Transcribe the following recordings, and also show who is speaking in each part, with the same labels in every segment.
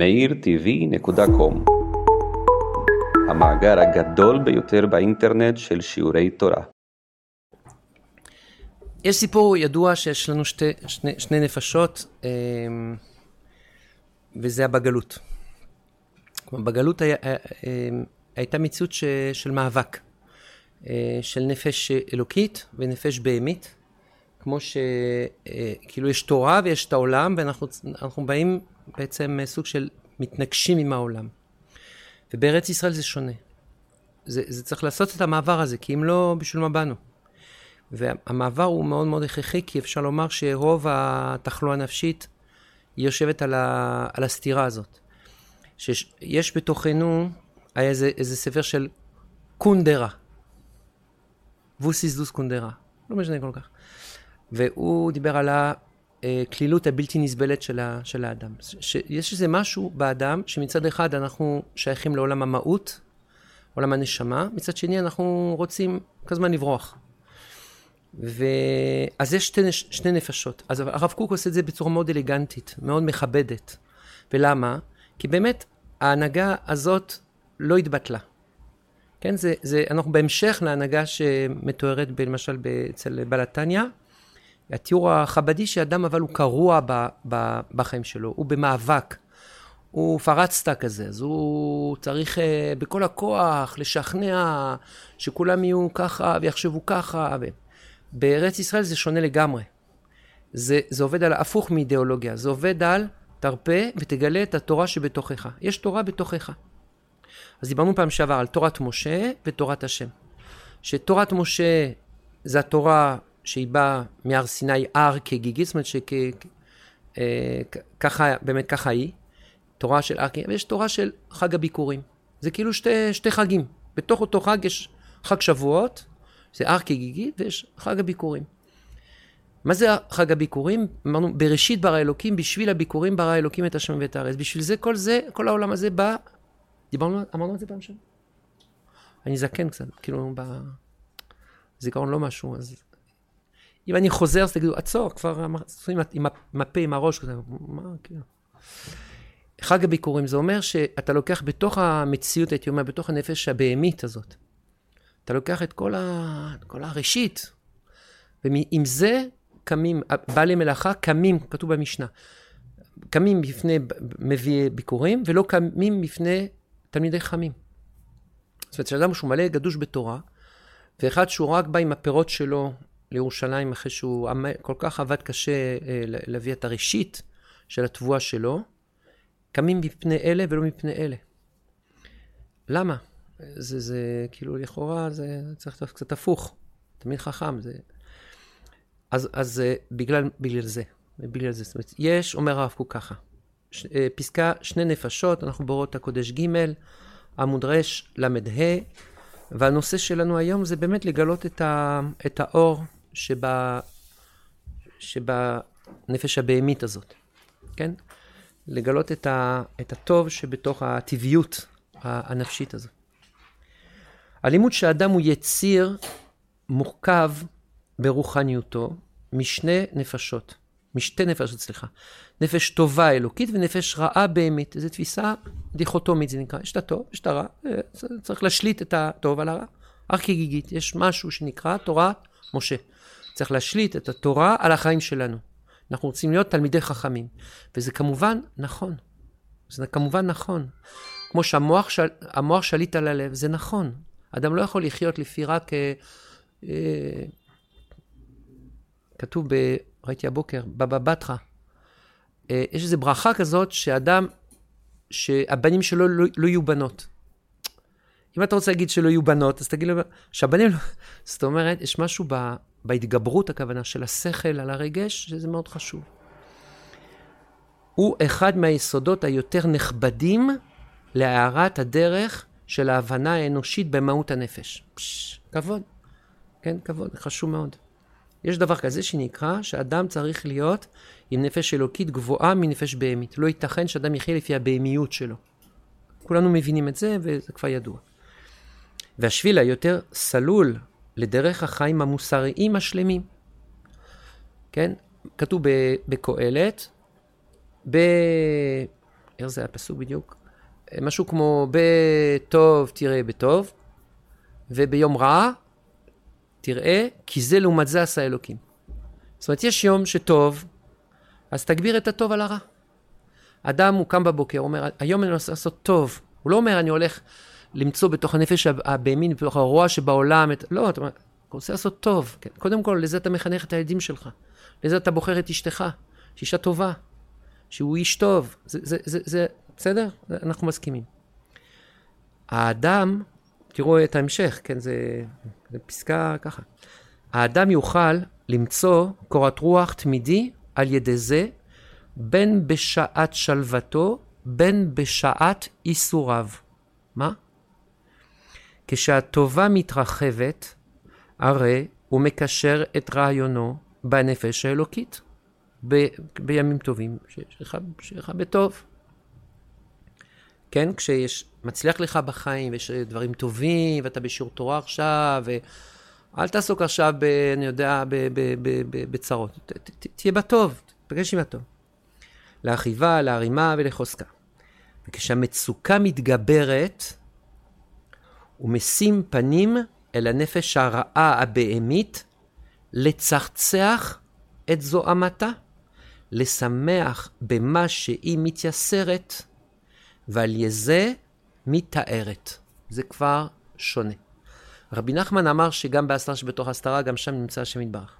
Speaker 1: meirtv.com המאגר הגדול ביותר באינטרנט של שיעורי תורה.
Speaker 2: יש סיפור ידוע שיש לנו שתי, שני, שני נפשות, אמ, וזה הבגלות. כלומר, בגלות היה, אה, אמ, הייתה מציאות של מאבק, אה, של נפש אלוקית ונפש בהמית, כמו שכאילו אה, יש תורה ויש את העולם, ואנחנו באים בעצם סוג של מתנגשים עם העולם. ובארץ ישראל זה שונה. זה, זה צריך לעשות את המעבר הזה, כי אם לא, בשביל מה באנו? והמעבר הוא מאוד מאוד הכרחי, כי אפשר לומר שרוב התחלואה הנפשית יושבת על, ה, על הסתירה הזאת. שיש בתוכנו, היה איזה, איזה ספר של קונדרה. ווסיס דוס קונדרה. לא משנה כל כך. והוא דיבר על הקלילות הבלתי נסבלת של, ה, של האדם. שיש איזה משהו באדם שמצד אחד אנחנו שייכים לעולם המהות, עולם הנשמה, מצד שני אנחנו רוצים כל הזמן לברוח. ואז יש שתי, שני נפשות. אז הרב קוק עושה את זה בצורה מאוד אלגנטית, מאוד מכבדת. ולמה? כי באמת ההנהגה הזאת לא התבטלה. כן, זה, זה, אנחנו בהמשך להנהגה שמתוארת למשל אצל בלתניה, התיאור החבדי שאדם אבל הוא קרוע ב, ב, בחיים שלו, הוא במאבק, הוא פרצת כזה, אז הוא צריך uh, בכל הכוח לשכנע שכולם יהיו ככה ויחשבו ככה. ו... בארץ ישראל זה שונה לגמרי. זה, זה עובד על הפוך מאידיאולוגיה, זה עובד על תרפה ותגלה את התורה שבתוכך. יש תורה בתוכך. אז דיברנו פעם שעבר על תורת משה ותורת השם. שתורת משה זה התורה שהיא באה מהר סיני הר כגיגית, זאת אומרת שככה, אה, באמת ככה היא, תורה של הר כגיגית, ויש תורה של חג הביקורים. זה כאילו שתי, שתי חגים. בתוך אותו חג יש חג שבועות, זה הר כגיגית, ויש חג הביקורים. מה זה חג הביקורים? אמרנו, בראשית ברא אלוקים, בשביל הביקורים ברא אלוקים את השם ואת הארץ. בשביל זה, כל זה, כל העולם הזה בא... דיברנו, אמרנו את זה פעם שם? אני זקן קצת, כאילו, בזיכרון לא משהו, אז... אם אני חוזר, אז תגידו, עצור, כבר עם הפה, עם הראש, כזה, מה, כאילו... חג הביקורים, זה אומר שאתה לוקח בתוך המציאות, הייתי אומר, בתוך הנפש הבהמית הזאת, אתה לוקח את כל, ה... כל הראשית, ועם זה קמים, בעלי מלאכה קמים, כתוב במשנה, קמים בפני מביאי ביקורים, ולא קמים בפני תלמידי חכמים. זאת אומרת, שאדם שהוא מלא גדוש בתורה, ואחד שהוא רק בא עם הפירות שלו לירושלים אחרי שהוא כל כך עבד קשה אה, להביא את הראשית של התבואה שלו, קמים מפני אלה ולא מפני אלה. למה? זה, זה כאילו, לכאורה זה צריך להיות קצת הפוך. תמיד חכם, זה... אז, אז אה, בגלל, בגלל זה, בגלל זה. זאת אומרת, יש, אומר הרב קוק ככה, ש, אה, פסקה שני נפשות, אנחנו בורות הקודש ג', עמוד ר', ל"ה, והנושא שלנו היום זה באמת לגלות את, ה, את האור שבה, שבנפש הבהמית הזאת, כן? לגלות את, ה, את הטוב שבתוך הטבעיות הנפשית הזאת. הלימוד שאדם הוא יציר מורכב ברוחניותו משני נפשות, משתי נפשות, סליחה. נפש טובה אלוקית ונפש רעה בהמית. זו תפיסה דיכוטומית, זה נקרא. יש את הטוב, יש את הרע, אה, צריך להשליט את הטוב על הרע. ארכי-גיגית, יש משהו שנקרא תורת משה. צריך להשליט את התורה על החיים שלנו. אנחנו רוצים להיות תלמידי חכמים. וזה כמובן נכון. זה כמובן נכון. כמו שהמוח של, שליט על הלב, זה נכון. אדם לא יכול לחיות לפי רק... אה, אה, כתוב, ב, ראיתי הבוקר, בבא בתרא, אה, יש איזו ברכה כזאת שאדם, שהבנים שלו לא, לא יהיו בנות. אם אתה רוצה להגיד שלא יהיו בנות, אז תגיד לו, שהבנים לא... זאת אומרת, יש משהו ב, בהתגברות, הכוונה, של השכל על הרגש, שזה מאוד חשוב. הוא אחד מהיסודות היותר נכבדים להארת הדרך של ההבנה האנושית במהות הנפש. פש, כבוד. כן, כבוד, חשוב מאוד. יש דבר כזה שנקרא שאדם צריך להיות עם נפש אלוקית גבוהה מנפש בהמית. לא ייתכן שאדם יחיה לפי הבהמיות שלו. כולנו מבינים את זה, וזה כבר ידוע. והשביל היותר סלול לדרך החיים המוסריים השלמים. כן? כתוב בקהלת, ב... איך זה הפסוק בדיוק? משהו כמו בטוב תראה בטוב, וביום רע תראה, כי זה לעומת זה עשה אלוקים. זאת אומרת, יש יום שטוב, אז תגביר את הטוב על הרע. אדם, הוא קם בבוקר, הוא אומר, היום אני רוצה לעשות טוב. הוא לא אומר, אני הולך למצוא בתוך הנפש הבהמית, בתוך הרוע שבעולם, את... לא, אתה רוצה לעשות טוב. כן. קודם כל, לזה אתה מחנך את הילדים שלך. לזה אתה בוחר את אשתך, שאישה טובה, שהוא איש טוב. זה, זה, זה, זה בסדר? אנחנו מסכימים. האדם, תראו את ההמשך, כן, זה, זה פסקה ככה. האדם יוכל למצוא קורת רוח תמידי על ידי זה, בין בשעת שלוותו, בין בשעת איסוריו. מה? כשהטובה מתרחבת, הרי הוא מקשר את רעיונו בנפש האלוקית, ב, בימים טובים, שיהיה לך בטוב. כן, כשיש, מצליח לך בחיים, ויש דברים טובים, ואתה בשיעור תורה עכשיו, ואל תעסוק עכשיו, ב, אני יודע, ב, ב, ב, ב, בצרות. ת, ת, ת, תהיה בטוב, תפגש עם הטוב. להרחיבה, להרימה ולחוזקה. וכשהמצוקה מתגברת, הוא משים פנים אל הנפש הרעה הבהמית, לצחצח את זוהמתה, לשמח במה שהיא מתייסרת, ועל יזה מתארת. זה כבר שונה. רבי נחמן אמר שגם בהסתר שבתוך הסתרה, גם שם נמצא השם יתברך.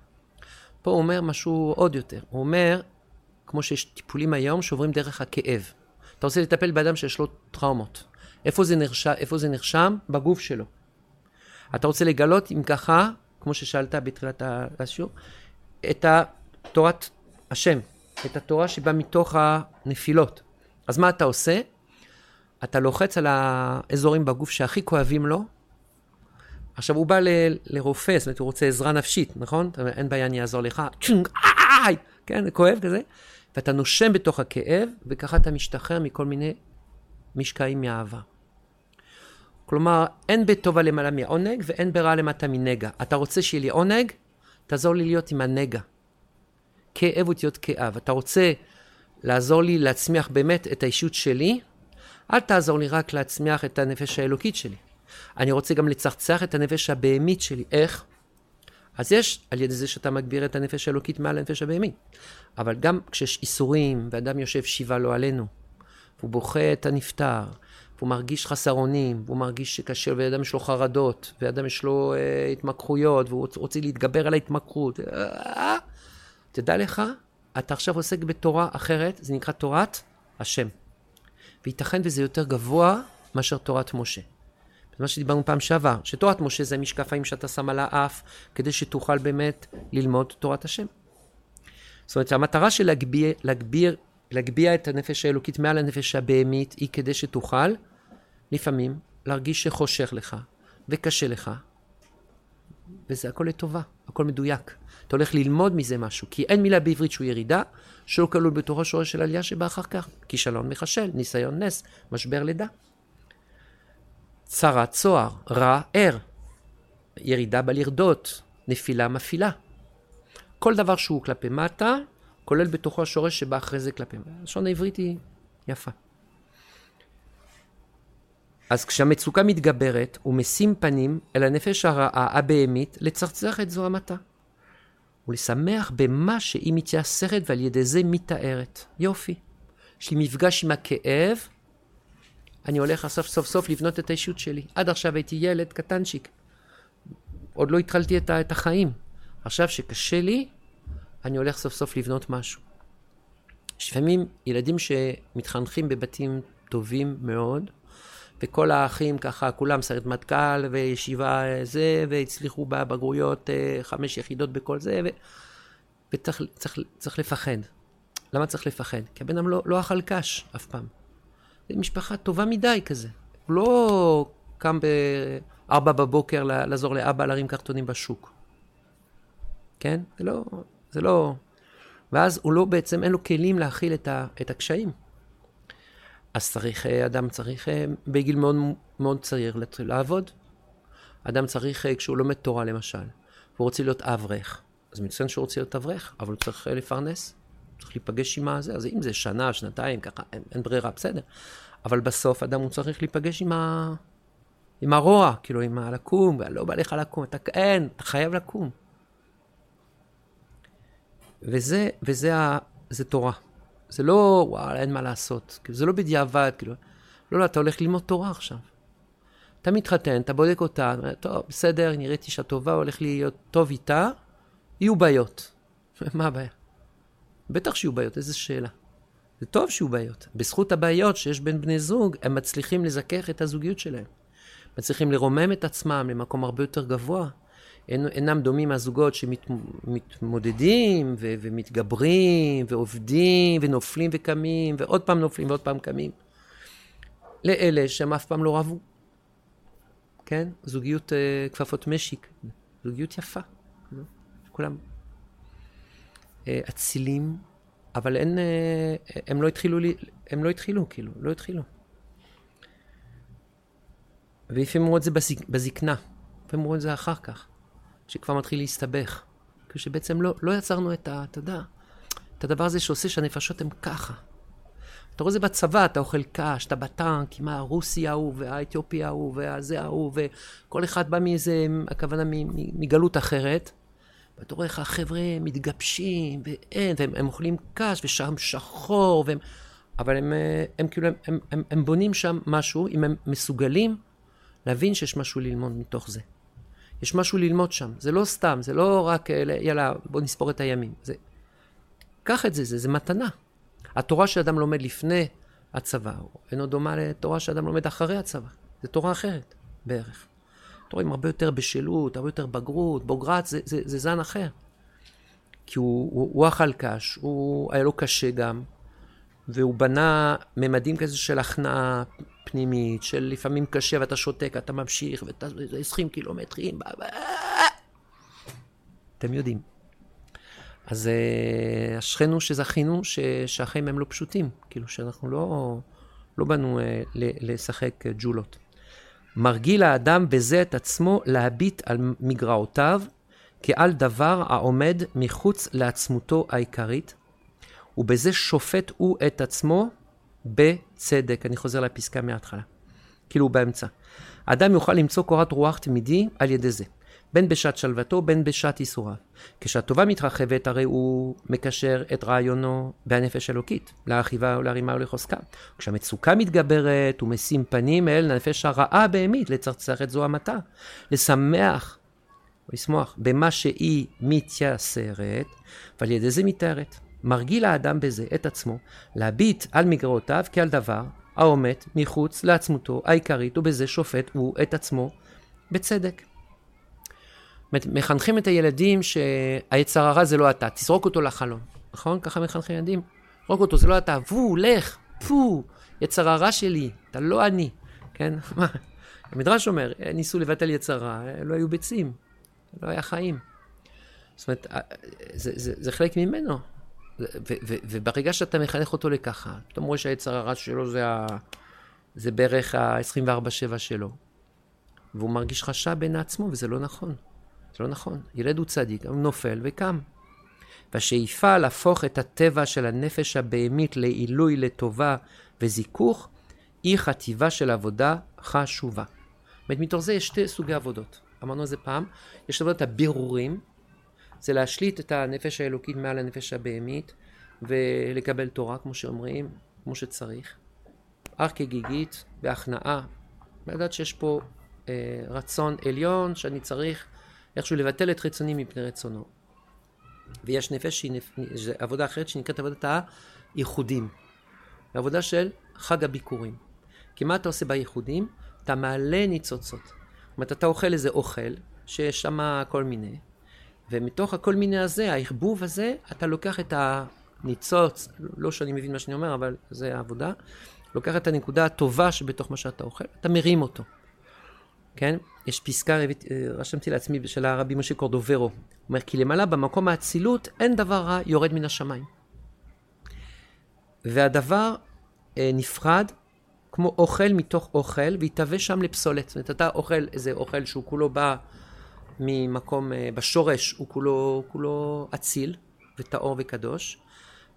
Speaker 2: פה הוא אומר משהו עוד יותר. הוא אומר, כמו שיש טיפולים היום שעוברים דרך הכאב. אתה רוצה לטפל באדם שיש לו טראומות. איפה זה, נרשם, איפה זה נרשם? בגוף שלו. אתה רוצה לגלות, אם ככה, כמו ששאלת בתחילת השיעור, את תורת השם, את התורה שבאה מתוך הנפילות. אז מה אתה עושה? אתה לוחץ על האזורים בגוף שהכי כואבים לו. עכשיו, הוא בא ל- לרופא, זאת אומרת, הוא רוצה עזרה נפשית, נכון? אתה אומר, אין בעיה, אני אעזור לך. כן, זה כואב כזה. ואתה נושם בתוך הכאב, וככה אתה משתחרר מכל מיני משקעים מאהבה. כלומר, אין בטובה למעלה מעונג ואין ברע למטה מנגע. אתה רוצה שיהיה לי עונג? תעזור לי להיות עם הנגע. כאב אותיות כאב. אתה רוצה לעזור לי להצמיח באמת את האישות שלי? אל תעזור לי רק להצמיח את הנפש האלוקית שלי. אני רוצה גם לצחצח את הנפש הבהמית שלי. איך? אז יש על ידי זה שאתה מגביר את הנפש האלוקית מעל הנפש הבהמית. אבל גם כשיש איסורים, ואדם יושב שיבה לא עלינו, והוא בוכה את הנפטר, והוא מרגיש חסר אונים, והוא מרגיש שקשה, ואדם יש לו חרדות, ואדם יש לו אה, התמקחויות, והוא רוצה להתגבר על ההתמקחות. אה, תדע לך, אתה עכשיו עוסק בתורה אחרת, זה נקרא תורת השם. וייתכן וזה יותר גבוה מאשר תורת משה. זה מה שדיברנו פעם שעבר, שתורת משה זה משקפיים שאתה שם על האף, כדי שתוכל באמת ללמוד תורת השם. זאת אומרת, המטרה של להגביר, להגביר, להגביה את הנפש האלוקית מעל הנפש הבהמית, היא כדי שתוכל לפעמים להרגיש שחושך לך וקשה לך, וזה הכל לטובה, הכל מדויק. אתה הולך ללמוד מזה משהו, כי אין מילה בעברית שהוא ירידה, שלא כלול בתורו שורש של עלייה שבא אחר כך. כישלון מחשל, ניסיון נס, משבר לידה. צרת צוהר, רע ער, ירידה בלרדות, נפילה מפעילה. כל דבר שהוא כלפי מטה, כולל בתוכו השורש שבא אחרי זה כלפי מטה. הלשון העברית היא יפה. אז כשהמצוקה מתגברת, הוא משים פנים אל הנפש הרעה הבהמית לצחצח את זוהמתה. ולשמח במה שהיא מתייסרת ועל ידי זה מתארת. יופי. יש לי מפגש עם הכאב, אני הולך סוף סוף סוף לבנות את האישות שלי. עד עכשיו הייתי ילד קטנצ'יק. עוד לא התחלתי את, את החיים. עכשיו שקשה לי, אני הולך סוף סוף לבנות משהו. לפעמים ילדים שמתחנכים בבתים טובים מאוד, וכל האחים ככה, כולם סרט מטכ"ל וישיבה זה, והצליחו בבגרויות אה, חמש יחידות בכל זה, ו... וצריך צריך, צריך לפחד. למה צריך לפחד? כי הבן אדם לא, לא אכל קש אף פעם. זו משפחה טובה מדי כזה. הוא לא קם בארבע בבוקר לעזור לאבא להרים קרטונים בשוק. כן? זה לא... זה לא... ואז הוא לא בעצם, אין לו כלים להכיל את, ה, את הקשיים. אז צריך, אה, אדם צריך אה, בגיל מאוד, מאוד צעיר להתחיל לעבוד. אדם צריך, אה, כשהוא לומד תורה למשל, והוא רוצה להיות אברך, אז מצוין שהוא רוצה להיות אברך, אבל הוא צריך לפרנס. צריך להיפגש עם הזה, אז אם זה שנה, שנתיים, ככה, אין, אין ברירה, בסדר. אבל בסוף אדם הוא צריך להיפגש עם, ה... עם הרוע, כאילו, עם הלקום, לא בא לך לקום, אתה, אין, אתה חייב לקום. וזה, וזה ה... זה תורה. זה לא, וואלה, אין מה לעשות. כאילו, זה לא בדיעבד, כאילו. לא, לא, אתה הולך ללמוד תורה עכשיו. אתה מתחתן, אתה בודק אותה, טוב, בסדר, נראית אישה טובה, הולך להיות טוב איתה, יהיו בעיות. מה הבעיה? בטח שיהיו בעיות, איזה שאלה. זה טוב שיהיו בעיות. בזכות הבעיות שיש בין בני זוג, הם מצליחים לזכך את הזוגיות שלהם. מצליחים לרומם את עצמם למקום הרבה יותר גבוה. אין, אינם דומים הזוגות שמתמודדים ו- ומתגברים ועובדים ונופלים וקמים ועוד פעם נופלים ועוד פעם קמים. לאלה שהם אף פעם לא רבו. כן? זוגיות uh, כפפות משיק, זוגיות יפה. כולם אה, אצילים, אבל אין, uh, הם לא התחילו, הם לא התחילו, כאילו, לא התחילו. ולפעמים אמרו את זה בזק, בזקנה, לפעמים אמרו את זה אחר כך, שכבר מתחיל להסתבך. כשבעצם לא, לא יצרנו את ה... אתה יודע, את הדבר הזה שעושה שהנפשות הן ככה. אתה רואה זה בצבא, אתה אוכל קש, אתה בטנק, עם הרוסי ההוא, והאתיופי ההוא, והזה ההוא, וכל אחד בא מאיזה, הכוונה מגלות אחרת. ואתה רואה איך החבר'ה מתגבשים, ואין, והם הם אוכלים קש, ושם שחור, והם... אבל הם, הם כאילו, הם, הם, הם, הם בונים שם משהו, אם הם מסוגלים להבין שיש משהו ללמוד מתוך זה. יש משהו ללמוד שם. זה לא סתם, זה לא רק, יאללה, בוא נספור את הימים. זה... קח את זה, זה, זה מתנה. התורה שאדם לומד לפני הצבא, אינו דומה לתורה שאדם לומד אחרי הצבא. זו תורה אחרת, בערך. תורה עם הרבה יותר בשלות, הרבה יותר בגרות, בוגרת, זה, זה, זה זן אחר. כי הוא, הוא, הוא אכל קש, הוא, היה לו קשה גם, והוא בנה ממדים כזה של הכנעה פנימית, של לפעמים קשה ואתה שותק, אתה ממשיך, ואתה 20 קילומטרים, אתם יודעים. אז uh, אשרינו שזכינו ש, שהחיים הם לא פשוטים, כאילו שאנחנו לא, לא באנו uh, לשחק ג'ולות. מרגיל האדם בזה את עצמו להביט על מגרעותיו כעל דבר העומד מחוץ לעצמותו העיקרית, ובזה שופט הוא את עצמו בצדק. אני חוזר לפסקה מההתחלה, כאילו הוא באמצע. האדם יוכל למצוא קורת רוח תמידי על ידי זה. בין בשעת שלוותו, בין בשעת ייסוריו. כשהטובה מתרחבת, הרי הוא מקשר את רעיונו בהנפש אלוקית, להרחיבה ולהרימה ולחוזקה. כשהמצוקה מתגברת, הוא משים פנים אל הנפש הרעה בהמית, לצרצח את זוהמתה, לשמח לשמוח במה שהיא מתייסרת, ועל ידי זה מתארת. מרגיל האדם בזה את עצמו, להביט על מגרעותיו כעל דבר העומד מחוץ לעצמותו העיקרית, ובזה שופט הוא את עצמו בצדק. מחנכים את הילדים שהיצר הרע זה לא אתה, תזרוק אותו לחלון, נכון? ככה מחנכים ילדים. זרוק אותו, זה לא אתה, וו, לך, פו, יצר הרע שלי, אתה לא אני, כן? המדרש אומר, ניסו לבטל יצר רע, לא היו ביצים, לא היה חיים. זאת אומרת, זה, זה, זה חלק ממנו. וברגע שאתה מחנך אותו לככה, פתאום רואה שהיצר הרע שלו זה, ה, זה בערך ה-24-7 שלו. והוא מרגיש חשב בין עצמו, וזה לא נכון. זה לא נכון. ילד הוא צדיק, הוא נופל וקם. והשאיפה להפוך את הטבע של הנפש הבהמית לעילוי, לטובה וזיכוך, היא חטיבה של עבודה חשובה. זאת אומרת, מתוך זה יש שתי סוגי עבודות. אמרנו את זה פעם, יש עבודת הבירורים, זה להשליט את הנפש האלוקית מעל הנפש הבהמית ולקבל תורה, כמו שאומרים, כמו שצריך. אך כגיגית, בהכנעה, לדעת שיש פה אה, רצון עליון שאני צריך איכשהו לבטל את רצוני מפני רצונו. ויש נפש שהיא נפ... עבודה אחרת שנקראת עבודת הייחודים. עבודה של חג הביקורים. כי מה אתה עושה בייחודים? אתה מעלה ניצוצות. זאת אומרת, אתה אוכל איזה אוכל, שיש שם כל מיני, ומתוך הכל מיני הזה, הערבוב הזה, אתה לוקח את הניצוץ, לא שאני מבין מה שאני אומר, אבל זה העבודה, לוקח את הנקודה הטובה שבתוך מה שאתה אוכל, אתה מרים אותו. כן? יש פסקה, רשמתי לעצמי, של הרבי משה קורדוברו. הוא אומר, כי למעלה במקום האצילות אין דבר רע יורד מן השמיים. והדבר אה, נפרד כמו אוכל מתוך אוכל, ויתהווה שם לפסולת. זאת אומרת, אתה אוכל איזה אוכל שהוא כולו בא ממקום, אה, בשורש הוא כולו, כולו אציל וטהור וקדוש,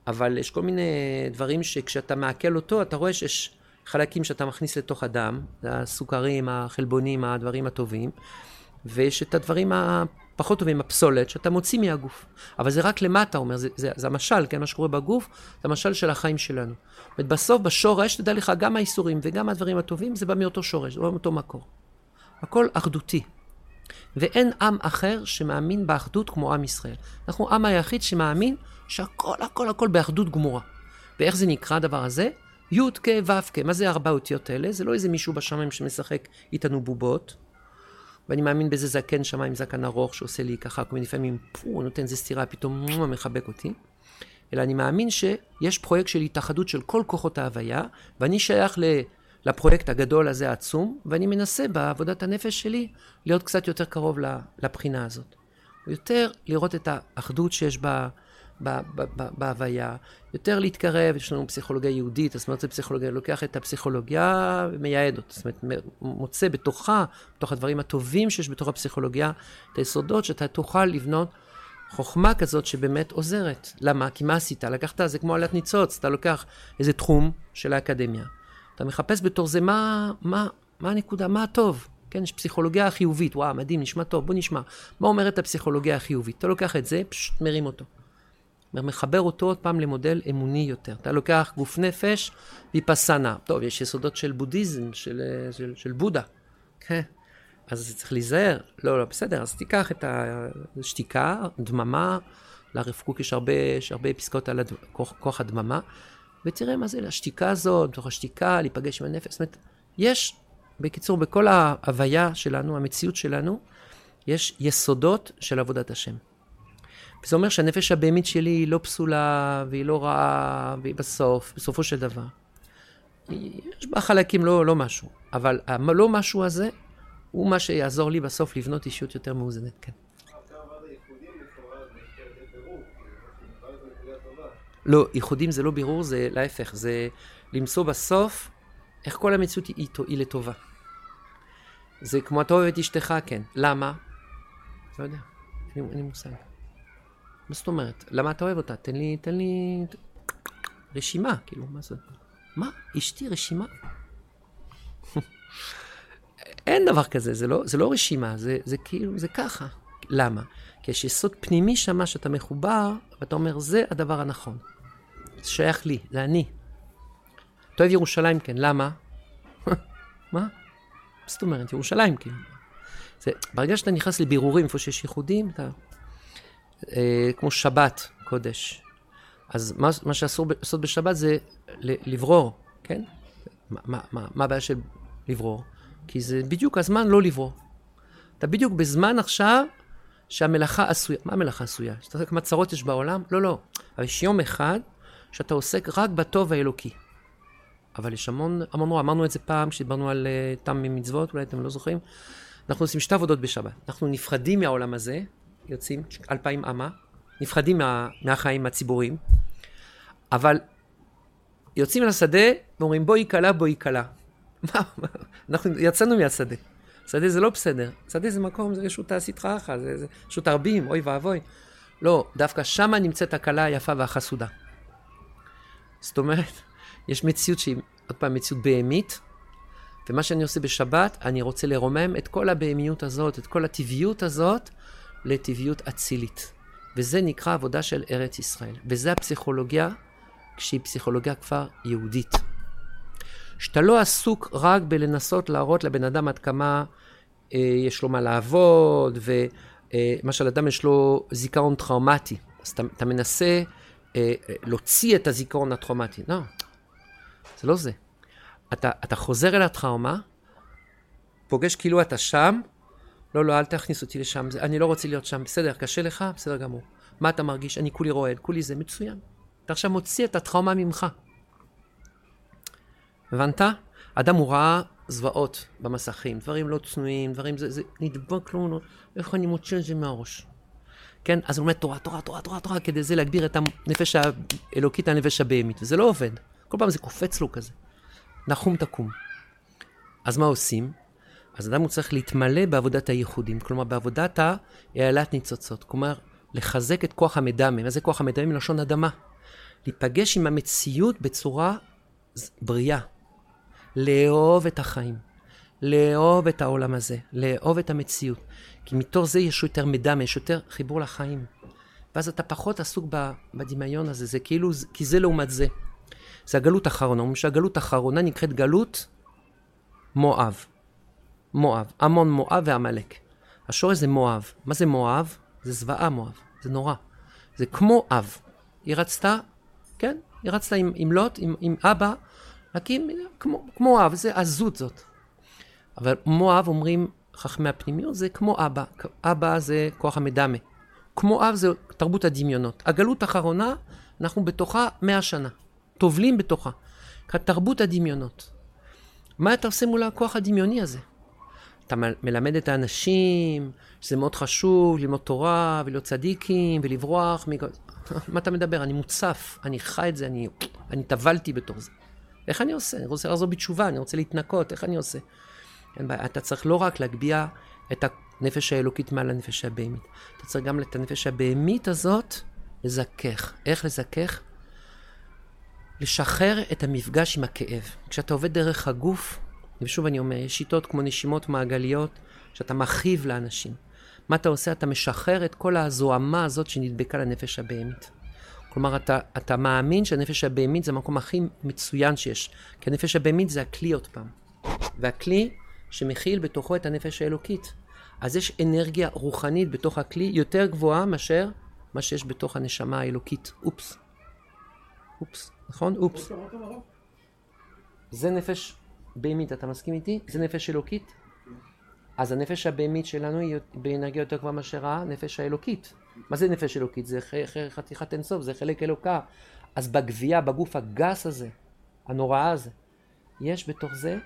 Speaker 2: אבל יש כל מיני דברים שכשאתה מעכל אותו, אתה רואה שיש חלקים שאתה מכניס לתוך הדם, הסוכרים, החלבונים, הדברים הטובים, ויש את הדברים הפחות טובים, הפסולת, שאתה מוציא מהגוף. אבל זה רק למטה, אומר, זה, זה, זה המשל, כן, מה שקורה בגוף, זה המשל של החיים שלנו. זאת בסוף, בשורש, תדע לך, גם האיסורים וגם הדברים הטובים, זה בא מאותו שורש, זה בא מאותו מקור. הכל אחדותי. ואין עם אחר שמאמין באחדות כמו עם ישראל. אנחנו עם היחיד שמאמין שהכל, הכל, הכל באחדות גמורה. ואיך זה נקרא הדבר הזה? י' כ' ו' כ'. מה זה ארבע אותיות האלה? זה לא איזה מישהו בשמיים שמשחק איתנו בובות. ואני מאמין בזה זקן שמיים, זקן ארוך, שעושה לי ככה, כל מיני לפעמים, פו, נותן איזה סטירה, פתאום מחבק אותי. אלא אני מאמין שיש פרויקט של התאחדות של כל כוחות ההוויה, ואני שייך ל... לפרויקט הגדול הזה העצום, ואני מנסה בעבודת הנפש שלי להיות קצת יותר קרוב לבחינה הזאת. יותר לראות את האחדות שיש בה, בהוויה, יותר להתקרב, יש לנו פסיכולוגיה יהודית, זאת אומרת, פסיכולוגיה, לוקח את הפסיכולוגיה ומייעד אותה, זאת אומרת, מוצא בתוכה, בתוך הדברים הטובים שיש בתוך הפסיכולוגיה, את היסודות שאתה תוכל לבנות חוכמה כזאת שבאמת עוזרת. למה? כי מה עשית? לקחת, זה כמו עלת ניצוץ, אתה לוקח איזה תחום של האקדמיה. אתה מחפש בתור זה מה, מה, מה הנקודה, מה הטוב. כן, יש פסיכולוגיה חיובית, וואו, מדהים, נשמע טוב, בוא נשמע. מה אומרת הפסיכולוגיה החיובית? אתה לוקח את זה, פשוט מרים אותו. מחבר אותו עוד פעם למודל אמוני יותר. אתה לוקח גוף נפש, ויפסנה. טוב, יש יסודות של בודהיזם, של, של, של בודה. כן. אז צריך להיזהר. לא, לא, בסדר, אז תיקח את השתיקה, דממה, לרב קוק יש הרבה, יש הרבה פסקאות על הדמ... כוח, כוח הדממה, ותראה מה זה, השתיקה הזאת, בתוך השתיקה, להיפגש עם הנפש. זאת אומרת, יש, בקיצור, בכל ההוויה שלנו, המציאות שלנו, יש יסודות של עבודת השם. וזה אומר שהנפש הבהמית שלי היא לא פסולה, והיא לא רעה, והיא בסוף, בסופו של דבר. יש בה חלקים לא, לא משהו, אבל הלא משהו הזה, הוא מה שיעזור לי בסוף לבנות אישיות יותר מאוזנת, כן. לא, ייחודים זה לא בירור, זה להפך, זה למצוא בסוף איך כל המציאות היא, היא לטובה. זה כמו אתה אוהב את אשתך, כן. למה? לא יודע, אין לי מושג. מה זאת אומרת? למה אתה אוהב אותה? תן לי, תן לי רשימה, כאילו, מה זה? מה? אשתי רשימה? אין דבר כזה, זה לא, זה לא רשימה, זה, זה כאילו, זה ככה. למה? כי יש יסוד פנימי שמה שאתה מחובר, ואתה אומר, זה הדבר הנכון. זה שייך לי, זה אני. אתה אוהב ירושלים, כן, למה? מה? מה זאת אומרת? ירושלים, כאילו. זה, ברגע שאתה נכנס לבירורים, איפה שיש ייחודים, אתה... אה, כמו שבת קודש. אז מה, מה שאסור לעשות בשבת זה לברור, כן? מה, מה, מה הבעיה של לברור? כי זה בדיוק הזמן לא לברור. אתה בדיוק בזמן עכשיו שהמלאכה עשויה. מה המלאכה עשויה? שאתה יודע כמה צרות יש בעולם? לא, לא. אבל יש יום אחד שאתה עוסק רק בטוב האלוקי. אבל יש המון, רוע. אמרנו את זה פעם כשדיברנו על uh, תם ממצוות, אולי אתם לא זוכרים. אנחנו עושים שתי עבודות בשבת. אנחנו נפרדים מהעולם הזה, יוצאים אלפיים אמה, נפרדים מה, מהחיים הציבוריים, אבל יוצאים לשדה ואומרים בואי כלה, בואי כלה. אנחנו יצאנו מהשדה. שדה זה לא בסדר. שדה זה מקום, זה רשות תעשית זה, זה רשות הרבים, אוי ואבוי. לא, דווקא שמה נמצאת הכלה היפה והחסודה. זאת אומרת, יש מציאות שהיא, עוד פעם, מציאות בהמית, ומה שאני עושה בשבת, אני רוצה לרומם את כל הבהמיות הזאת, את כל הטבעיות הזאת, לטבעיות אצילית. וזה נקרא עבודה של ארץ ישראל. וזה הפסיכולוגיה, כשהיא פסיכולוגיה כבר יהודית. שאתה לא עסוק רק בלנסות להראות לבן אדם עד כמה אה, יש לו מה לעבוד, ומשל אה, אדם יש לו זיכרון טראומטי. אז אתה, אתה מנסה אה, להוציא את הזיכרון הטראומטי. לא, זה לא זה. אתה, אתה חוזר אל הטראומה, פוגש כאילו אתה שם, לא, לא, אל תכניס אותי לשם, אני לא רוצה להיות שם. בסדר, קשה לך? בסדר גמור. מה אתה מרגיש? אני כולי רועד, כולי זה מצוין. אתה עכשיו מוציא את הטראומה ממך. הבנת? אדם הוא ראה זוועות במסכים, דברים לא צנועים, דברים זה, זה נדבק לו, לא, איך אני מוציא את זה מהראש? כן? אז הוא אומר תורה, תורה, תורה, תורה, תורה, כדי זה להגביר את הנפש האלוקית הנפש הבהמית, וזה לא עובד. כל פעם זה קופץ לו כזה. נחום תקום. אז מה עושים? אז אדם הוא צריך להתמלא בעבודת הייחודים, כלומר בעבודת העלת ניצוצות, כלומר לחזק את כוח המדמה. מה זה כוח המדמה? מלשון אדמה. להיפגש עם המציאות בצורה בריאה. לאהוב את החיים, לאהוב את העולם הזה, לאהוב את המציאות. כי מתוך זה יש יותר מידע, יש יותר חיבור לחיים. ואז אתה פחות עסוק בדמיון הזה, זה כאילו, כי זה לעומת זה. זה הגלות האחרונה. אומרים שהגלות האחרונה נקראת גלות מואב. מואב. עמון מואב ועמלק. השורש זה מואב. מה זה מואב? זה זוועה מואב. זה נורא. זה כמו אב. היא רצתה, כן, היא רצתה עם, עם לוט, עם, עם אבא, להקים כמו, כמו אב, זה עזות זאת. אבל מואב אומרים חכמי הפנימיות, זה כמו אבא. אבא זה כוח המדמה. כמו אב זה תרבות הדמיונות. הגלות האחרונה, אנחנו בתוכה מאה שנה. טובלים בתוכה. תרבות הדמיונות. מה אתה עושה מול הכוח הדמיוני הזה? אתה מלמד את האנשים שזה מאוד חשוב ללמוד תורה ולהיות צדיקים ולברוח. מכל... מה אתה מדבר? אני מוצף, אני חי את זה, אני, אני טבלתי בתור זה. איך אני עושה? אני רוצה לחזור בתשובה, אני רוצה להתנקות, איך אני עושה? אין בעיה, אתה צריך לא רק להגביה את הנפש האלוקית מעל הנפש הבהמית, אתה צריך גם את הנפש הבהמית הזאת לזכך. איך לזכך? לשחרר את המפגש עם הכאב. כשאתה עובד דרך הגוף, ושוב אני אומר, יש שיטות כמו נשימות מעגליות, שאתה מכאיב לאנשים. מה אתה עושה? אתה משחרר את כל הזוהמה הזאת שנדבקה לנפש הבהמית. כלומר, אתה, אתה מאמין שהנפש הבהמית זה המקום הכי מצוין שיש. כי הנפש הבהמית זה הכלי עוד פעם. והכלי שמכיל בתוכו את הנפש האלוקית. אז יש אנרגיה רוחנית בתוך הכלי יותר גבוהה מאשר מה שיש בתוך הנשמה האלוקית. אופס. אופס, נכון? אופס. זה נפש בהמית, אתה מסכים איתי? זה נפש אלוקית? אז הנפש הבהמית שלנו היא באנרגיה יותר גבוהה מאשר הנפש האלוקית. מה זה נפש אלוקית? זה חתיכת אינסוף, זה חלק אלוקה. אז בגבייה, בגוף הגס הזה, הנוראה הזה, יש בתוך זה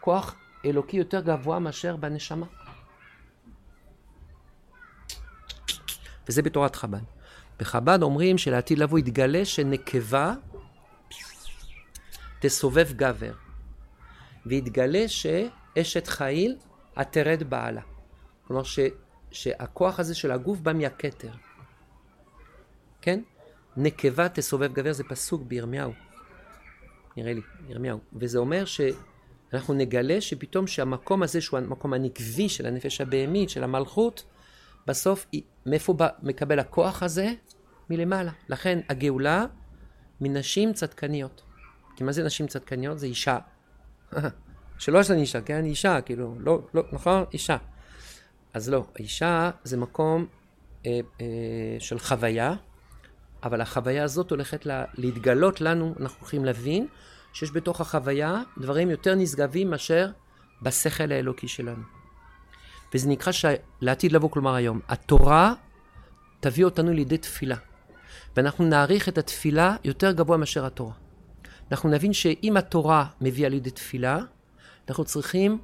Speaker 2: כוח אלוקי יותר גבוה מאשר בנשמה. וזה בתורת חב"ד. בחב"ד אומרים שלעתיד לבוא יתגלה שנקבה תסובב גבר, ויתגלה שאשת חיל התרד בעלה. כלומר ש, שהכוח הזה של הגוף בא מהכתר. כן? נקבה תסובב גבר זה פסוק בירמיהו. נראה לי, ירמיהו. וזה אומר שאנחנו נגלה שפתאום שהמקום הזה שהוא המקום הנקבי של הנפש הבהמית, של המלכות, בסוף מאיפה בא, מקבל הכוח הזה? מלמעלה. לכן הגאולה מנשים צדקניות. כי מה זה נשים צדקניות? זה אישה. שלא יש לנו אישה, כן? אישה, כאילו, לא, לא, נכון? אישה. אז לא, אישה זה מקום אה, אה, של חוויה, אבל החוויה הזאת הולכת לה, להתגלות לנו, אנחנו הולכים להבין שיש בתוך החוויה דברים יותר נשגבים מאשר בשכל האלוקי שלנו. וזה נקרא לעתיד לבוא, כלומר היום. התורה תביא אותנו לידי תפילה. ואנחנו נעריך את התפילה יותר גבוה מאשר התורה. אנחנו נבין שאם התורה מביאה לידי תפילה, אנחנו צריכים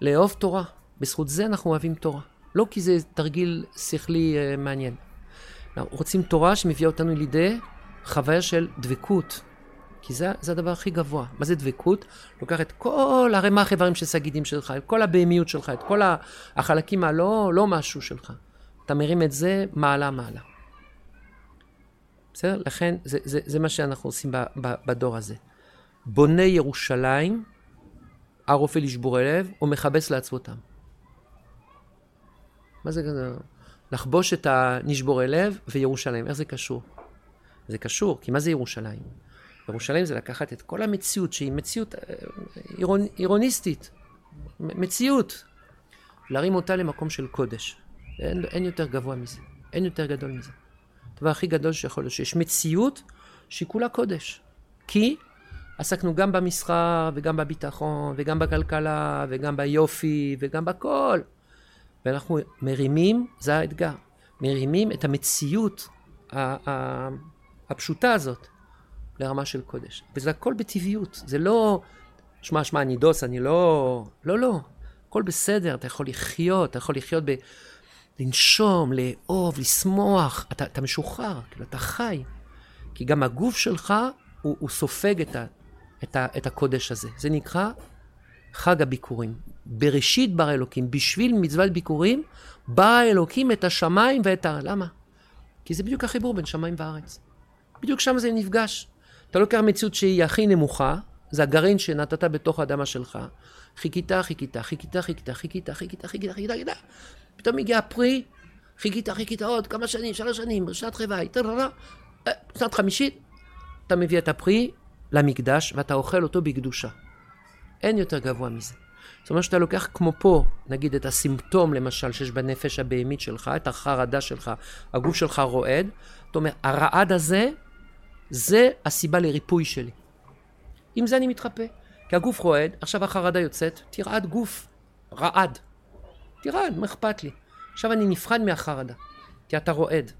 Speaker 2: לאהוב תורה. בזכות זה אנחנו אוהבים תורה. לא כי זה תרגיל שכלי uh, מעניין. אנחנו רוצים תורה שמביאה אותנו לידי חוויה של דבקות. כי זה, זה הדבר הכי גבוה. מה זה דבקות? לוקח את כל הרמ"ח איברים של סגידים שלך, את כל הבהמיות שלך, את כל החלקים הלא לא משהו שלך. אתה מרים את זה מעלה מעלה. בסדר? לכן זה, זה, זה מה שאנחנו עושים ב, ב, בדור הזה. בונה ירושלים, הרופא לשבור הלב, או מכבס לעצבותם. מה זה כזה? לחבוש את הנשבורי לב וירושלים. איך זה קשור? זה קשור, כי מה זה ירושלים? ירושלים זה לקחת את כל המציאות שהיא מציאות אה, אירונ, אירוניסטית, מציאות, להרים אותה למקום של קודש. אין, אין יותר גבוה מזה, אין יותר גדול מזה. הדבר הכי גדול שיכול להיות שיש מציאות שהיא כולה קודש. כי עסקנו גם במסחר וגם בביטחון וגם בכלכלה וגם ביופי וגם בכל. ואנחנו מרימים, זה האתגר, מרימים את המציאות הפשוטה הזאת לרמה של קודש. וזה הכל בטבעיות, זה לא, שמע, שמע, אני דוס, אני לא, לא, לא, הכל בסדר, אתה יכול לחיות, אתה יכול לחיות ב... לנשום, לאהוב, לשמוח, אתה, אתה משוחרר, כאילו, אתה חי. כי גם הגוף שלך, הוא, הוא סופג את, ה, את, ה, את הקודש הזה. זה נקרא חג הביקורים. בראשית בר אלוקים, בשביל מצוות ביקורים, ברא אלוקים את השמיים ואת ה... למה? כי זה בדיוק החיבור בין שמיים וארץ. בדיוק שם זה נפגש. אתה לוקח מציאות שהיא הכי נמוכה, זה הגרעין שנתת בתוך האדמה שלך. חיכית, חיכית, חיכית, חיכית, חיכית, חיכית, חיכית, חיכית, חיכית. פתאום הגיע הפרי, חיכית, חיכית עוד כמה שנים, שלוש שנים, שנת חוואי, שנת חמישית, אתה מביא את הפרי למקדש ואתה אוכל אותו בקדושה. אין יותר גבוה מזה. זאת אומרת שאתה לוקח כמו פה, נגיד את הסימפטום למשל שיש בנפש הבהמית שלך, את החרדה שלך, הגוף שלך רועד, אתה אומר, הרעד הזה, זה הסיבה לריפוי שלי. עם זה אני מתחפה. כי הגוף רועד, עכשיו החרדה יוצאת, תרעד גוף, רעד. תרעד, מה אכפת לי? עכשיו אני נפרד מהחרדה, כי אתה רועד.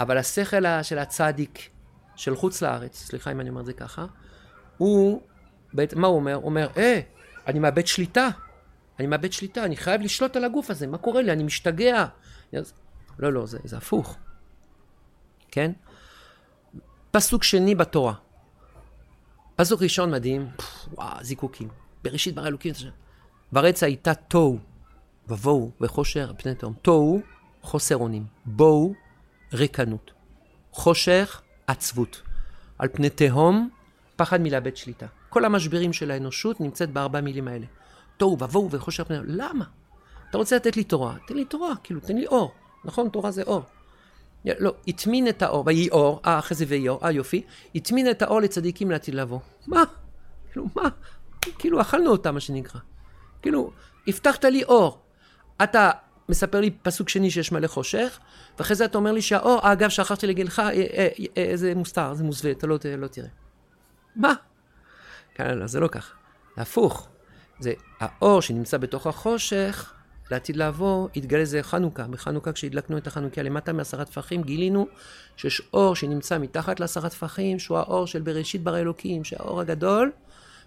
Speaker 2: אבל השכל של הצדיק של חוץ לארץ, סליחה אם אני אומר את זה ככה, הוא, מה הוא אומר? הוא אומר, אה, אני מאבד שליטה. אני מאבד שליטה, אני חייב לשלוט על הגוף הזה, מה קורה לי? אני משתגע. לא, לא, זה, זה הפוך. כן? פסוק שני בתורה. פסוק ראשון מדהים, וואו, זיקוקים. בראשית ברא אלוקים. ורץ הייתה תוהו, ובואו וחושר פני תהום. תוהו, חוסר אונים. בואו, ריקנות. חושך, עצבות. על פני תהום, פחד מלאבד שליטה. כל המשברים של האנושות נמצאת בארבע מילים האלה. תוהו ובואו וחושר פני... למה? אתה רוצה לתת לי תורה? תן לי תורה, כאילו, תן לי אור. נכון, תורה זה אור. לא, הטמין את האור, ויהי אור, אה, אחרי זה ויהי אור, אה, יופי. הטמין את האור לצדיקים לעתיד לבוא. מה? כאילו, מה? כאילו, אכלנו אותה, מה שנקרא. כאילו, הבטחת לי אור. אתה מספר לי פסוק שני שיש מלא חושך, ואחרי זה אתה אומר לי שהאור, אה, אגב, שכחתי להגיד לך, אה, אה, אה, זה מוסתר, זה מוסווה, אתה לא, לא תראה. מה? כן, לא, זה לא ככה. הפוך. זה האור שנמצא בתוך החושך, לעתיד לבוא, יתגלה זה חנוכה. בחנוכה כשהדלקנו את החנוכיה למטה מעשרה טפחים, גילינו שיש אור שנמצא מתחת לעשרה טפחים, שהוא האור של בראשית ברא אלוקים, שהאור הגדול,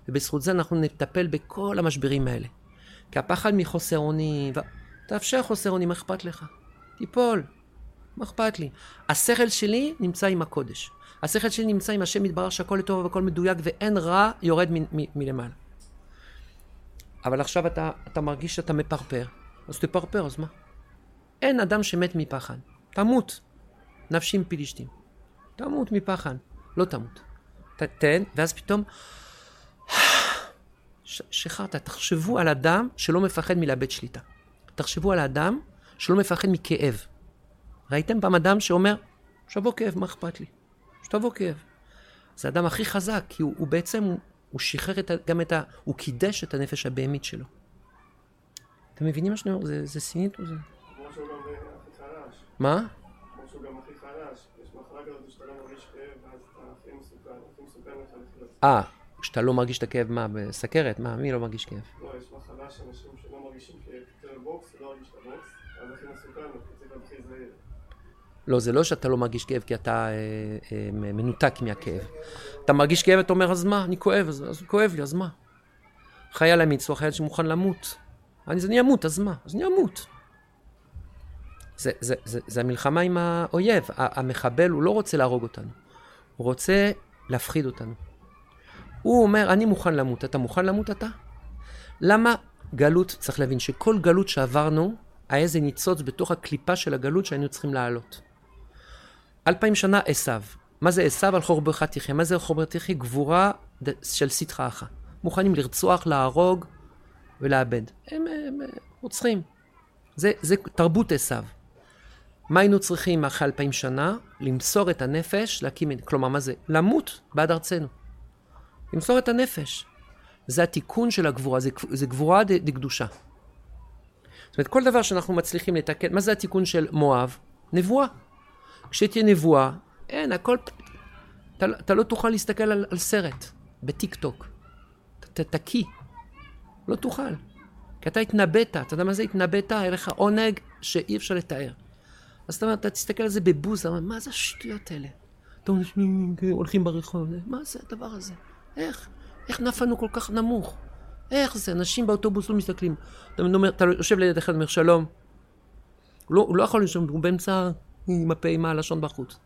Speaker 2: ובזכות זה אנחנו נטפל בכל המשברים האלה. כי הפחד מחוסר אונים, ו... תאפשר חוסר אונים, מה אכפת לך? תיפול, מה אכפת לי? השכל שלי נמצא עם הקודש. השכל שלי נמצא עם השם יתברך שהכל לטוב והכל מדויק ואין רע יורד מ- מ- מלמעלה. אבל עכשיו אתה, אתה מרגיש שאתה מפרפר, אז תפרפר, אז מה? אין אדם שמת מפחד. תמות. נפשי עם פילישתים. תמות מפחד. לא תמות. תתן, ואז פתאום... שחררת, תחשבו על אדם שלא מפחד מלאבד שליטה. תחשבו על האדם שלא מפחד מכאב. ראיתם פעם אדם שאומר, שתבוא כאב, מה אכפת לי? שתבוא כאב. זה האדם הכי חזק, כי הוא, הוא בעצם, הוא, הוא שחרר את, גם את ה... הוא קידש את הנפש הבהמית שלו. אתם מבינים מה שאני אומר? זה, זה סינית או זה?
Speaker 3: כמו שהוא גם הכי חלש.
Speaker 2: מה?
Speaker 3: כמו שהוא גם הכי חלש. יש מחלה כזאת שאתה לא מרגיש כאב, ואז אתה הכי מסוכן, הכי מסוכן לך לחיות.
Speaker 2: אה, כשאתה לא מרגיש את הכאב, מה, בסכרת? מה, מי לא מרגיש כאב?
Speaker 3: לא, יש מחלה שאנשים שלא מרגישים כאב, יותר בוקס, לא מרגיש את הבוקס, אז הכי מסוכן, צריך להתחיל זהיר.
Speaker 2: לא, זה לא שאתה לא מרגיש כאב כי אתה אה, אה, מנותק מהכאב. אתה מרגיש כאב, אתה אומר, אז מה? אני כואב, אז, אז כואב לי, אז מה? חייל אמיץ הוא החייל שמוכן למות. אז אני אמות, אז מה? אז אני אמות. זה, זה, זה, זה המלחמה עם האויב. המחבל, הוא לא רוצה להרוג אותנו. הוא רוצה להפחיד אותנו. הוא אומר, אני מוכן למות. אתה מוכן למות אתה? למה גלות, צריך להבין שכל גלות שעברנו, היה איזה ניצוץ בתוך הקליפה של הגלות שהיינו צריכים לעלות. אלפיים שנה עשיו. מה זה עשיו? על חורבך תחיה. מה זה חורבך תחיה? גבורה של סטראך. מוכנים לרצוח, להרוג ולאבד. הם, הם, הם רוצחים. זה, זה תרבות עשיו. מה היינו צריכים אחרי אלפיים שנה? למסור את הנפש, להקים... כלומר, מה זה? למות בעד ארצנו. למסור את הנפש. זה התיקון של הגבורה, זה, זה גבורה דקדושה. זאת אומרת, כל דבר שאנחנו מצליחים לתקן, מה זה התיקון של מואב? נבואה. כשתהיה נבואה, אין, הכל... אתה, אתה לא תוכל להסתכל על, על סרט בטיק טוק. תקיא. לא תוכל. כי אתה התנבאת, אתה יודע מה זה התנבאת? היה לך עונג שאי אפשר לתאר. אז אתה אומר, אתה תסתכל על זה בבוז, אתה אומר, מה זה השטויות האלה? אתה אומר, הולכים ברחוב, מה זה הדבר הזה? איך? איך נפלנו כל כך נמוך? איך זה? אנשים באוטובוס לא מסתכלים. אתה אומר, אתה יושב ליד אחד, אומר שלום. לא, הוא לא יכול לשאול, הוא באמצע עם הפה, עם הלשון בחוץ.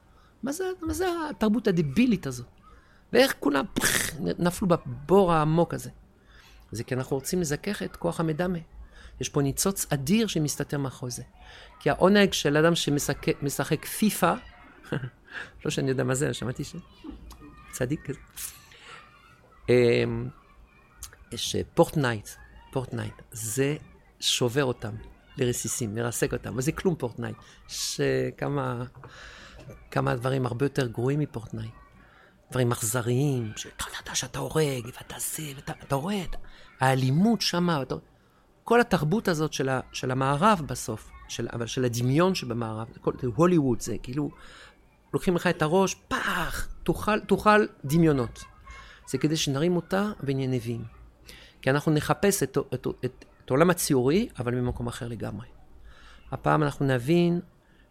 Speaker 2: מה זה, מה זה התרבות הדבילית הזאת? ואיך כולם פח, נפלו בבור העמוק הזה? זה כי אנחנו רוצים לזכך את כוח המדמה. יש פה ניצוץ אדיר שמסתתר מאחורי זה. כי העונג של אדם שמשחק פיפא, לא שאני יודע מה זה, שמעתי ש... צדיק כזה. אמ, יש פורטנייט, פורטנייט, זה שובר אותם לרסיסים, מרסק אותם, וזה כלום פורטנייט. יש אה, כמה, כמה דברים הרבה יותר גרועים מפורטנייט. דברים אכזריים, שאתה יודע שאתה הורג, ואתה זה, ואתה אתה האלימות שמה. כל התרבות הזאת של, ה, של המערב בסוף, של, אבל של הדמיון שבמערב, כל, הוליווד, זה כאילו, לוקחים לך את הראש, פח, תאכל, תאכל דמיונות. זה כדי שנרים אותה ונהיה נביאים. כי אנחנו נחפש את, את, את, את העולם הציורי, אבל ממקום אחר לגמרי. הפעם אנחנו נבין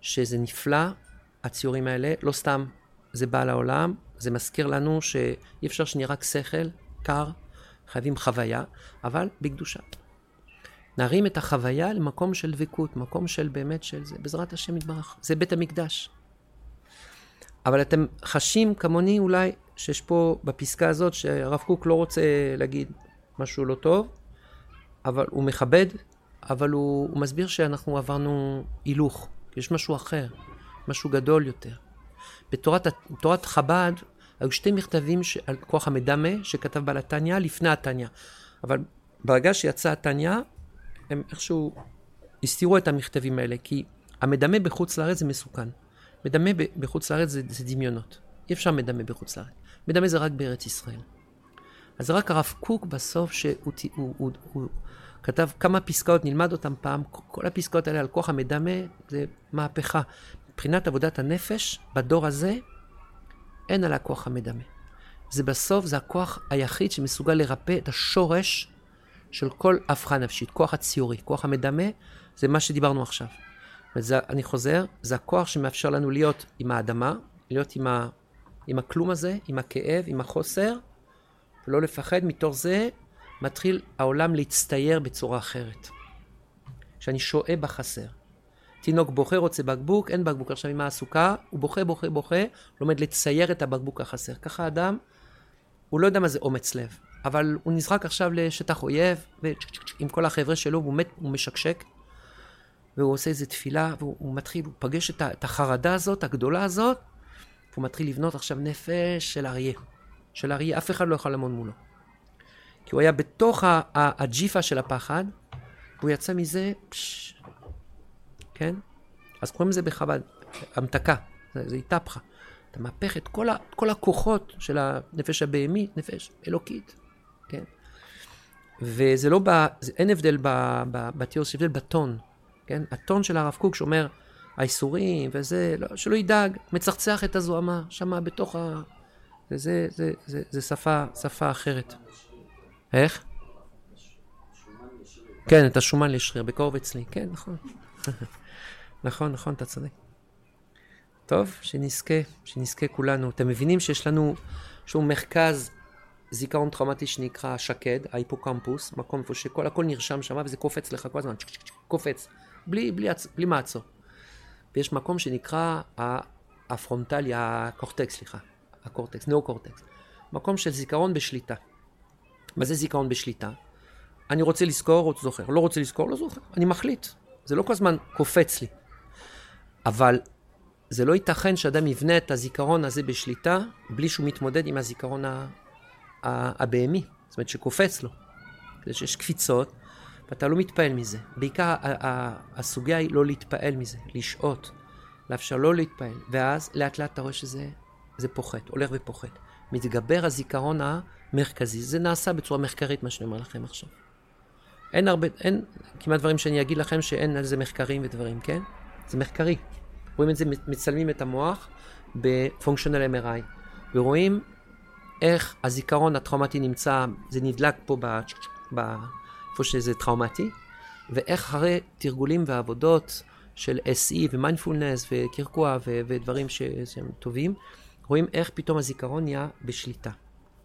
Speaker 2: שזה נפלא, הציורים האלה, לא סתם זה בא לעולם, זה מזכיר לנו שאי אפשר שנהיה רק שכל, קר, חייבים חוויה, אבל בקדושה. נרים את החוויה למקום של דבקות, מקום של באמת של זה, בעזרת השם יתברך. זה בית המקדש. אבל אתם חשים כמוני אולי שיש פה בפסקה הזאת שהרב קוק לא רוצה להגיד משהו לא טוב, אבל הוא מכבד, אבל הוא, הוא מסביר שאנחנו עברנו הילוך, יש משהו אחר, משהו גדול יותר. בתורת, חב"ד היו שתי מכתבים ש, על כוח המדמה שכתב בעל התניא לפני התניא. אבל ברגע שיצא התניא, הם איכשהו הסתירו את המכתבים האלה, כי המדמה בחוץ לארץ זה מסוכן. מדמה בחוץ לארץ זה, זה דמיונות. אי אפשר מדמה בחוץ לארץ. מדמה זה רק בארץ ישראל. אז רק הרב קוק בסוף, שהוא הוא, הוא, הוא, כתב כמה פסקאות, נלמד אותן פעם, כל הפסקאות האלה על כוח המדמה זה מהפכה. מבחינת עבודת הנפש, בדור הזה, אין על הכוח המדמה. זה בסוף, זה הכוח היחיד שמסוגל לרפא את השורש של כל הפכה נפשית, כוח הציורי, כוח המדמה, זה מה שדיברנו עכשיו. וזה, אני חוזר, זה הכוח שמאפשר לנו להיות עם האדמה, להיות עם, ה, עם הכלום הזה, עם הכאב, עם החוסר, ולא לפחד, מתוך זה מתחיל העולם להצטייר בצורה אחרת. שאני שואה בחסר. תינוק בוכה, רוצה בקבוק, אין בקבוק. עכשיו עם הסוכה, הוא בוכה, בוכה, בוכה, לומד לצייר את הבקבוק החסר. ככה אדם, הוא לא יודע מה זה אומץ לב, אבל הוא נזרק עכשיו לשטח אויב, ועם כל החבר'ה שלו, והוא מת, הוא משקשק, והוא עושה איזה תפילה, והוא מתחיל, הוא פגש את החרדה הזאת, הגדולה הזאת, והוא מתחיל לבנות עכשיו נפש של אריה. של אריה, אף אחד לא יכול לעמוד מולו. כי הוא היה בתוך הג'יפה של הפחד, והוא יצא מזה, פש, כן? אז קוראים לזה בחב"ד, המתקה, זה, זה איתפחה. אתה מהפך את כל, ה, כל הכוחות של הנפש הבהמית, נפש אלוקית, כן? וזה לא, ב, זה, אין הבדל בתיאור, יש הבדל בטון, כן? הטון של הרב קוק שאומר, האיסורים וזה, לא, שלא ידאג, מצחצח את הזוהמה, שמה בתוך ה... וזה זה, זה, זה שפה, שפה אחרת. איך? כן, את השומן לשריר, בקרוב אצלי, כן, נכון. נכון, נכון, אתה צודק. טוב, שנזכה, שנזכה כולנו. אתם מבינים שיש לנו, לנו מרכז זיכרון טראומטי שנקרא שקד, ההיפוקמפוס, מקום איפה שכל הכל נרשם שם וזה קופץ לך כל הזמן, קופץ, בלי, בלי, בלי מעצור. ויש מקום שנקרא הפרונטלי, הקורטקס, סליחה, הקורטקס, נאו-קורטקס. מקום של זיכרון בשליטה. מה זה זיכרון בשליטה? אני רוצה לזכור, זוכר. לא רוצה לזכור, לא זוכר. אני מחליט. זה לא כל הזמן קופץ לי. אבל זה לא ייתכן שאדם יבנה את הזיכרון הזה בשליטה, בלי שהוא מתמודד עם הזיכרון הבהמי. זאת אומרת, שקופץ לו. שיש קפיצות, ואתה לא מתפעל מזה. בעיקר הסוגיה היא לא להתפעל מזה, לשהות, לאפשר לא להתפעל. ואז לאט לאט אתה רואה שזה פוחת, הולך ופוחת. מתגבר הזיכרון המרכזי. זה נעשה בצורה מחקרית, מה שאני אומר לכם עכשיו. אין הרבה, אין כמעט דברים שאני אגיד לכם שאין על זה מחקרים ודברים, כן? זה מחקרי. רואים את זה, מצלמים את המוח בפונקשיונל MRI, ורואים איך הזיכרון הטראומטי נמצא, זה נדלק פה ב... ב איפה שזה טראומטי, ואיך אחרי תרגולים ועבודות של SE ומיינדפולנס וקרקוע ו- ודברים ש- שהם טובים, רואים איך פתאום הזיכרון נהיה בשליטה.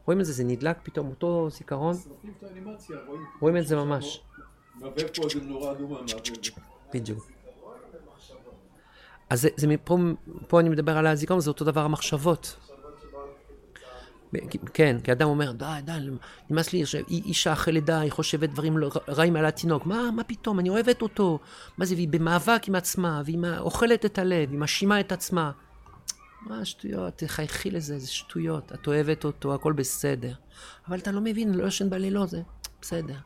Speaker 2: רואים את זה, זה נדלק פתאום, אותו זיכרון. רואים את זה ממש. בדיוק. אז זה, זה מפה, פה אני מדבר על הזיכרון, זה אותו דבר המחשבות. כן, כי אדם אומר, די, די, נמאס לי, אישה אחרי לידה, היא חושבת דברים לא, רעים על התינוק. מה, מה פתאום, אני אוהבת אותו. מה זה, והיא במאבק עם עצמה, והיא אוכלת את הלב, היא מאשימה את עצמה. מה שטויות, תחייכי לזה, זה שטויות. את אוהבת אותו, הכל בסדר. אבל אתה לא מבין, לא ישן בלילות, זה בסדר.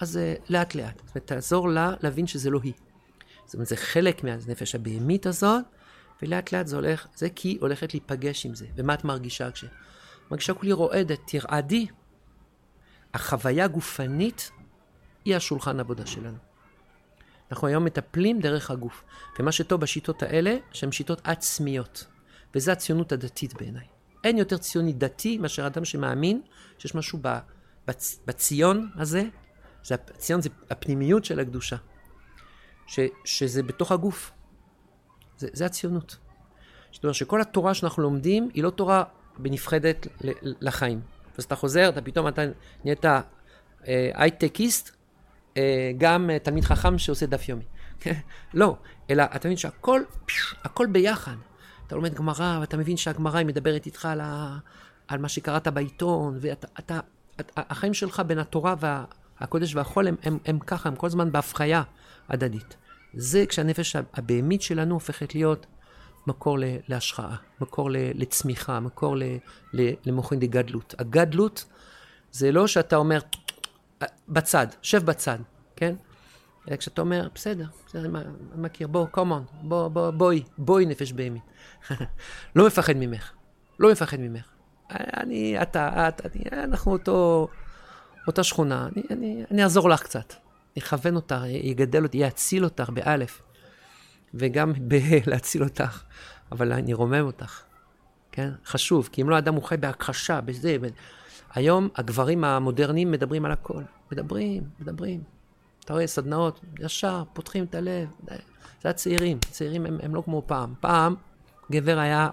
Speaker 2: אז אה, לאט לאט. ותעזור לה להבין שזה לא היא. זאת אומרת, זה חלק מהנפש הבהמית הזאת, ולאט לאט זה הולך, זה כי היא הולכת להיפגש עם זה. ומה את מרגישה כש... מרגישה כולי רועדת, תרעדי. החוויה הגופנית היא השולחן עבודה שלנו. אנחנו היום מטפלים דרך הגוף. ומה שטוב בשיטות האלה, שהן שיטות עצמיות. וזו הציונות הדתית בעיניי. אין יותר ציוני דתי מאשר אדם שמאמין שיש משהו בצ, בציון הזה, זה, הציון זה הפנימיות של הקדושה. ש, שזה בתוך הגוף. זה, זה הציונות. זאת אומרת שכל התורה שאנחנו לומדים היא לא תורה בנפחדת לחיים. אז אתה חוזר, אתה פתאום אתה נהיית אה, הייטקיסט, אה, גם אה, תלמיד חכם שעושה דף יומי. לא, אלא אתה מבין שהכל, הכל ביחד. אתה לומד גמרא, ואתה מבין שהגמרא היא מדברת איתך על, ה, על מה שקראת בעיתון, ואתה, אתה, אתה, החיים שלך בין התורה והקודש והחול הם, הם, הם ככה, הם כל הזמן בהפחיה הדדית. זה כשהנפש הבהמית שלנו הופכת להיות מקור להשראה, מקור לצמיחה, מקור למוחין דגדלות. הגדלות זה לא שאתה אומר, בצד, שב בצד, כן? אלא כשאתה אומר, בסדר, בסדר, אני מכיר, בוא, קומון, בוא, בוא, בואי, בואי נפש בהמית. לא מפחד ממך, לא מפחד ממך. אני, אתה, את, אני, אנחנו אותו, אותה שכונה, אני, אני, אני אעזור לך קצת. יכוון אותך, יגדל אותי, יאציל אותך, באלף. וגם בלהציל אותך, אבל אני רומם אותך, כן? חשוב, כי אם לא אדם הוא חי בהכחשה, בזה. ב... היום הגברים המודרניים מדברים על הכל. מדברים, מדברים. אתה רואה, סדנאות, ישר, פותחים את הלב. זה הצעירים, הצעירים הם, הם לא כמו פעם. פעם, גבר היה...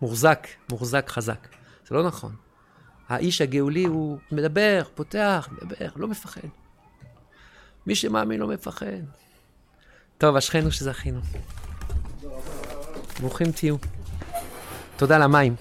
Speaker 2: מוחזק, מוחזק חזק. זה לא נכון. האיש הגאולי הוא מדבר, פותח, מדבר, לא מפחד. מי שמאמין לא מפחד. טוב, אשכנו שזכינו. ברוכים תהיו. תודה למים.